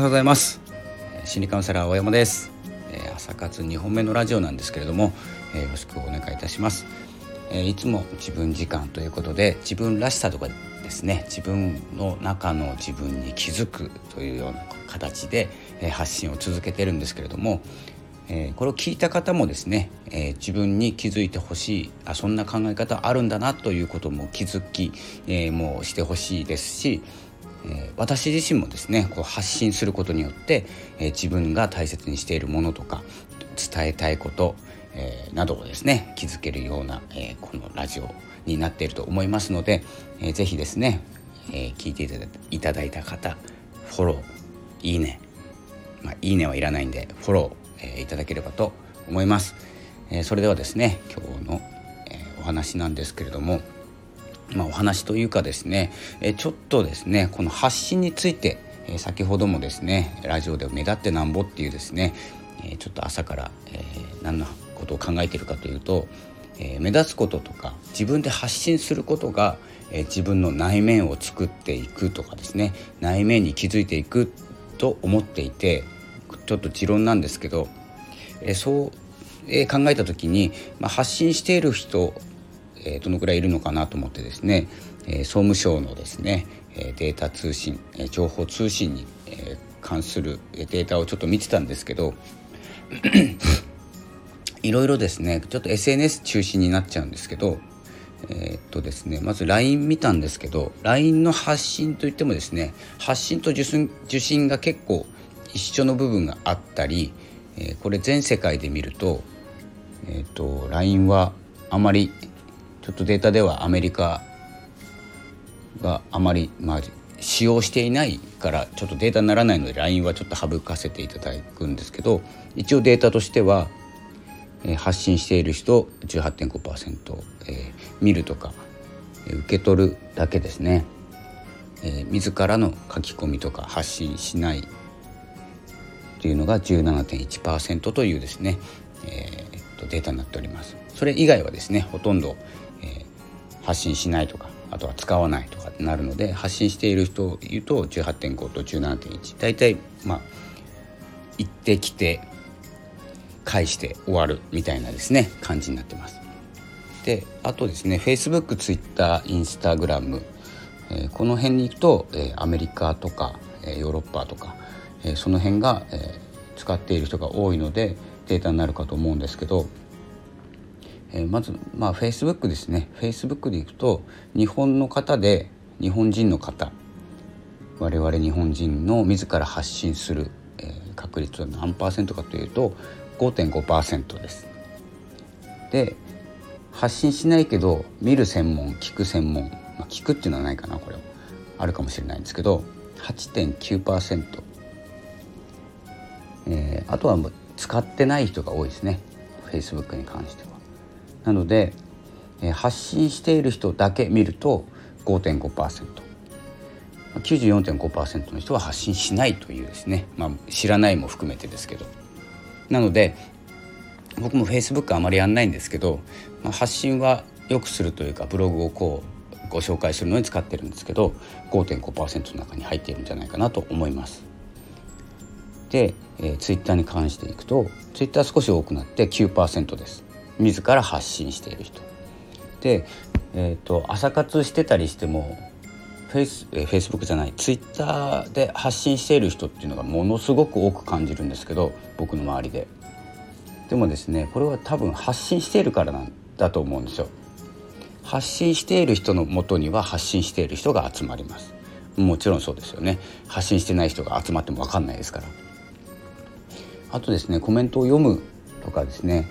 はようございます。心理カウンセラー大山です。朝活2本目のラジオなんですけれどもよろしくお願いいたします。いつも自分時間ということで自分らしさとかですね自分の中の自分に気づくというような形で発信を続けてるんですけれどもえ、これを聞いた方もですね、え、自分に気づいてほしいあそんな考え方あるんだなということも気づき、え、もうしてほしいですし、え私自身もですねこう発信することによって、え自分が大切にしているものとか伝えたいこと、えなどをですね気づけるような、えこのラジオになっていると思いますので、えー、ぜひですね、え聞いていただいた方フォローいいねまあ、いいねはいらないんでフォローえいただければと思います。えそれではですね今日の、えお話なんですけれども、まあ、お話というかですね、えちょっとですねこの発信について、え先ほどもですねラジオで目立ってなんぼっていうですね、えちょっと朝から、え何のことを考えているかというと、え目立つこととか自分で発信することが、え自分の内面を作っていくとかですね内面に気づいていくと思っていてちょっと持論なんですけど、えそう、え考えた時に、まあ、発信している人、えどのくらいいるのかなと思ってですね、え総務省のですねデータ通信情報通信に関するデータをちょっと見てたんですけど いろいろですねちょっと SNS 中心になっちゃうんですけどえー、っとですねまず LINE 見たんですけど LINE の発信といってもですね発信と受信受信が結構一緒の部分があったり、えー、これ全世界で見ると,、えーと、LINE はあまりちょっとデータではアメリカがあまり、まあ、使用していないからちょっとデータにならないので LINE はちょっと省かせていただくんですけど一応データとしては、えー、発信している人18.5%、えー、見るとか、えー、受け取るだけですね、えー、自らの書き込みとか発信しないというのが17.1%というですね、えー、とデータになっております。それ以外はですねほとんど、発信しないとかあとは使わないとかってなるので発信している人を言うと18.5と17.1大体まあ行ってきて返して終わるみたいなですね感じになってます。であとですね Facebook、Twitter、Instagram、えー、この辺に行くと、えー、アメリカとか、えー、ヨーロッパとかえその辺が、え使っている人が多いのでデータになるかと思うんですけど、えまずまあ Facebook ですね Facebook でいくと日本の方で日本人の方我々日本人の自ら発信する、え確率は何パーセントかというと5.5%です。で発信しないけど見る専門聞く専門、まあ、聞くっていうのはないかなこれあるかもしれないんですけど8.9%えー、あとは使ってない人が多いですね Facebook に関しては。なので、え、発信している人だけ見ると 5.5%94.5% の人は発信しないというですね、まあ、知らないも含めてですけど。なので僕も Facebook あまりやんないんですけど、まあ、発信はよくするというかブログをこうご紹介するのに使ってるんですけど5.5%の中に入っているんじゃないかなと思います。で、えー、ツイッターに関していくとツイッター少し多くなって9%です。自ら発信している人。で、えーと、朝活してたりしてもフェイス、えー、フェイスブックじゃないツイッターで発信している人っていうのがものすごく多く感じるんですけど僕の周りで。でもですねこれは多分発信しているからなんだと思うんですよ。発信している人のもとには発信している人が集まります。もちろんそうですよね。発信してない人が集まっても分かんないですから。あとですねコメントを読むとかですね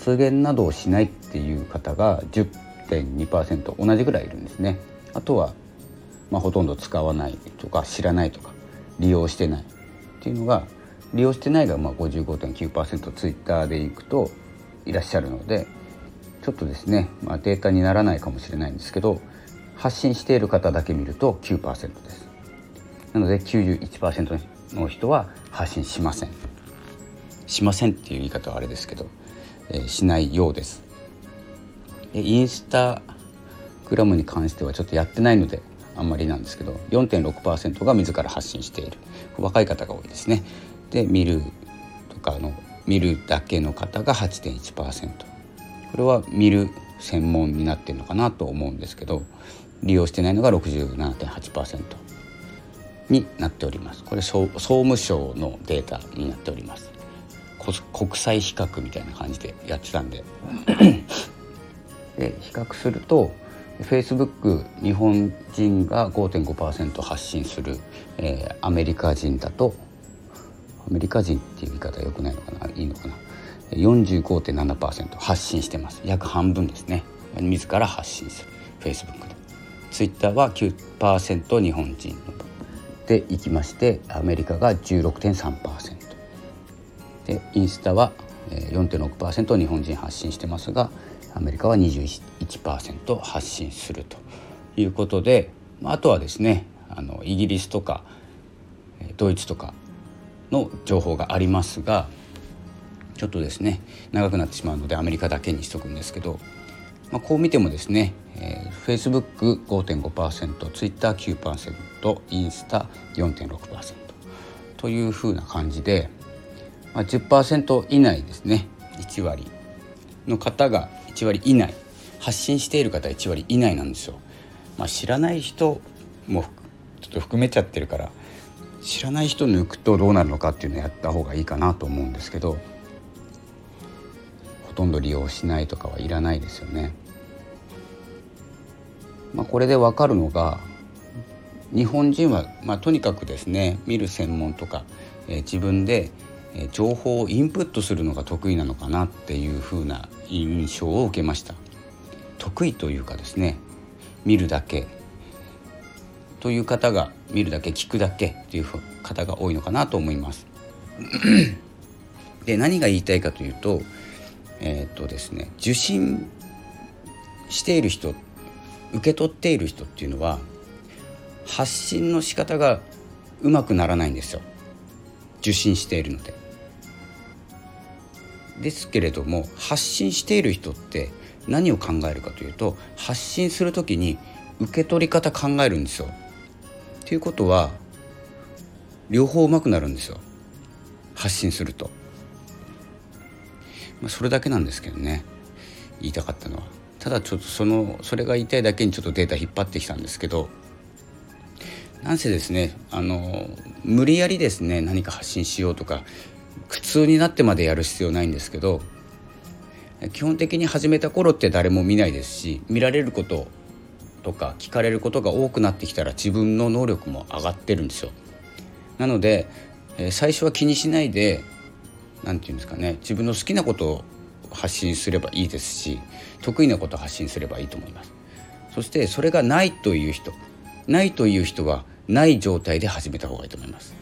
発言などをしないっていう方が10.2%同じぐらいいるんですね。あとは、まあ、ほとんど使わないとか知らないとか利用してないっていうのが利用してないがまあ55.9%ツイッターでいくといらっしゃるのでちょっとですね、まあ、データにならないかもしれないんですけど発信している方だけ見ると9%です。なので91%の人は発信しません。しませんっていう言い方はあれですけど、え、しないようです。でインスタグラムに関してはちょっとやってないのであんまりなんですけど4.6%が自ら発信している。若い方が多いですね。で見るとかの見るだけの方が8.1%これは見る専門になってるのかなと思うんですけど利用してないのが67.8%になっております。これ総務省のデータになっております。国際比較みたいな感じでやってたんで。で比較すると Facebook 日本人が5.5%発信する、えー、アメリカ人だとアメリカ人っていう言い方よくないのかな？いいのかな？45.7%発信してます。約半分ですね。自ら発信する。Facebook で。Twitter は9%日本人でいきましてアメリカが16.3%でインスタは4.6%日本人発信してますがアメリカは21%発信するということであとはですねあのイギリスとかドイツとかの情報がありますがちょっとですね長くなってしまうのでアメリカだけにしとくんですけど、まあ、こう見てもですね、えー、Facebook5.5% Twitter9% インスタ4.6%というふうな感じで、まあ、10%以内ですね1割の方が1割以内発信している方1割以内なんですよ。まあ、知らない人もちょっと含めちゃってるから知らない人抜くとどうなるのかっていうのをやった方がいいかなと思うんですけどほとんど利用しないとかはいらないですよね。まあ、これで分かるのが日本人は、まあ、とにかくですね見る専門とか、えー、自分で情報をインプットするのが得意なのかなっていう風な印象を受けました。得意というかですね見るだけという方が見るだけ聞くだけという方が多いのかなと思います。で何が言いたいかというとえー、っとですね受信している人受け取っている人っていうのは発信の仕方がうまくならないんですよ。受信しているのでですけれども発信している人って何を考えるかというと発信する時に受け取り方考えるんですよ。ということは両方うまくなるんですよ発信すると。まあ、それだけなんですけどね言いたかったのは。ただちょっとそのそれが言いたいだけにちょっとデータ引っ張ってきたんですけどなんせですねあの無理やりですね何か発信しようとか苦痛になってまでやる必要ないんですけど基本的に始めた頃って誰も見ないですし見られることとか聞かれることが多くなってきたら自分の能力も上がってるんですよ。なので、最初は気にしないで何て言うんですかね自分の好きなことを発信すればいいですし得意なことを発信すればいいと思います。そしてそれがないという人ないという人はない状態で始めた方がいいと思います。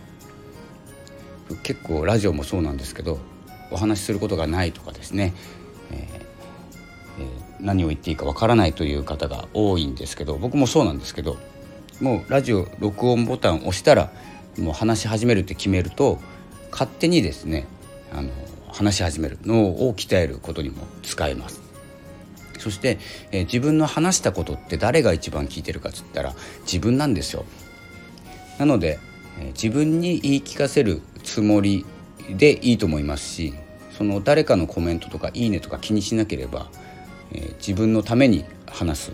結構ラジオもそうなんですけどお話しすることがないとかですね、えーえー、何を言っていいかわからないという方が多いんですけど僕もそうなんですけどもうラジオ録音ボタンを押したらもう話し始めるって決めると勝手にですねあの話し始める脳を鍛えることにも使えます。そして、えー、自分の話したことって誰が一番聞いてるかっつったら自分なんですよ。なので、え、自分に言い聞かせるつもりでいいと思いますしその誰かのコメントとか「いいね」とか気にしなければ、え、自分のために話す。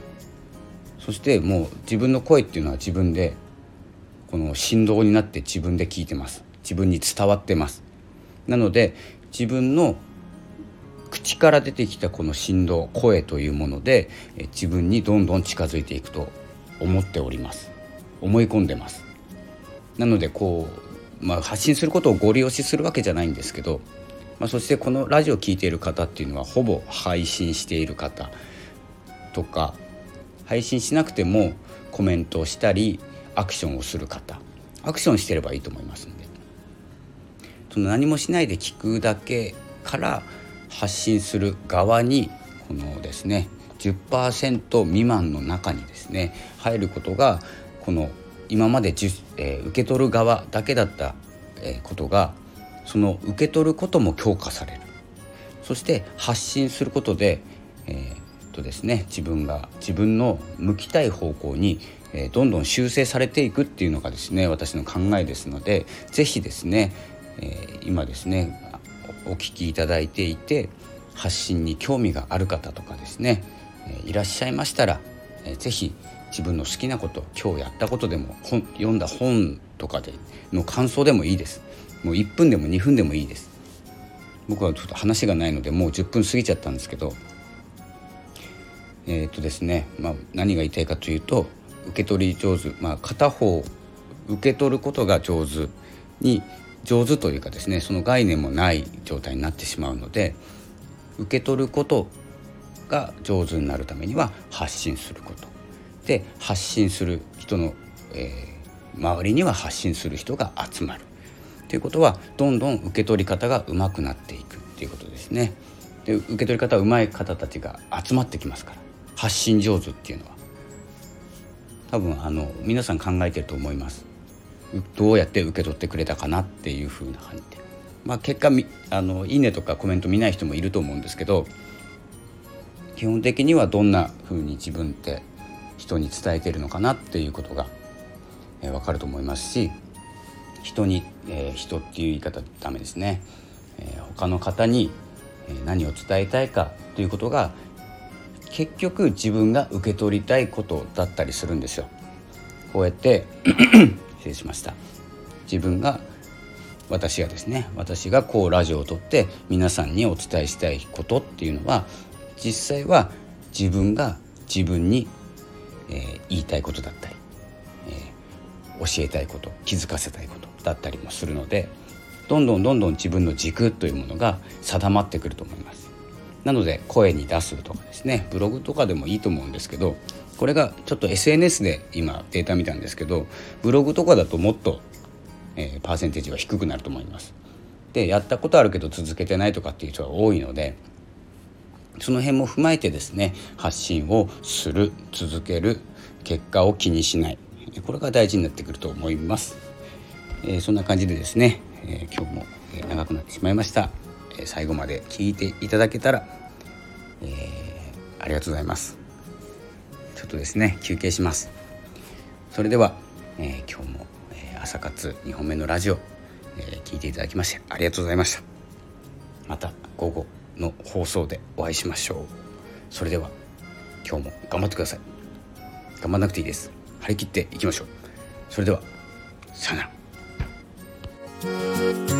そしてもう自分の声っていうのは自分でこの振動になって自分で聞いてます。自分に伝わってます。なので自分の口から出てきたこの振動声というもので自分にどんどん近づいていくと思っております。思い込んでます。なのでこうまあ、発信することをご利用しするわけじゃないんですけど、まあ、そしてこのラジオを聴いている方っていうのはほぼ配信している方とか配信しなくてもコメントをしたりアクションをする方アクションしてればいいと思いますので。その何もしないで聞くだけから発信する側にこのですね10%未満の中にですね入ることがこの今まで、えー、受け取る側だけだった、えー、ことがその受け取ることも強化される。そして発信することで、えー、とですね自分が自分の向きたい方向に、えー、どんどん修正されていくっていうのがですね私の考えですので是非ですね、えー、今ですねお聞きいただいていて発信に興味がある方とかですね、いらっしゃいましたら、えー、ぜひ自分の好きなこと今日やったことでも本読んだ本とかでの感想でもいいです。もう1分でも2分でもいいです。僕はちょっと話がないのでもう10分過ぎちゃったんですけど。えっ、とですね、まあ、何が言いたいかというと受け取り上手、まあ、片方受け取ることが上手に上手というかですねその概念もない状態になってしまうので受け取ることが上手になるためには発信すること。で発信する人の、えー、周りには発信する人が集まるということはどんどん受け取り方が上手くなっていくっていうことですね。で受け取り方上手い方たちが集まってきますから発信上手っていうのは多分あの皆さん考えてると思います。どうやって受け取ってくれたかなっていう風な感じで。まあ、結果あのいいねとかコメント見ない人もいると思うんですけど基本的にはどんな風に自分って人に伝えてるのかなっていうことが、えー、分かると思いますし人に、えー、人っていう言い方ダメですね、えー、他の方に何を伝えたいかということが結局自分が受け取りたいことだったりするんですよ。こうやって 失礼しました自分が私がですね私がこうラジオを撮って皆さんにお伝えしたいことっていうのは実際は自分が自分に、え、言いたいことだったり、え、教えたいこと気づかせたいことだったりもするのでどんどんどんどん自分の軸というものが定まってくると思います。なので声に出すとかですねブログとかでもいいと思うんですけどこれがちょっと SNS で今データ見たんですけどブログとかだともっと、えー、パーセンテージは低くなると思います。でやったことあるけど続けてないとかっていう人が多いのでその辺も踏まえてですね発信をする続ける結果を気にしない。これが大事になってくると思います。えー、そんな感じでですね、えー、今日も長くなってしまいました、え最後まで聞いていただけたら、えありがとうございます。ちょっとですね休憩します。それでは、え今日も、え朝活2本目のラジオ、え聞いていただきましてありがとうございました。また午後。の放送でお会いしましょう。それでは今日も頑張ってください。頑張らなくていいです。張り切っていきましょう。それではさよなら。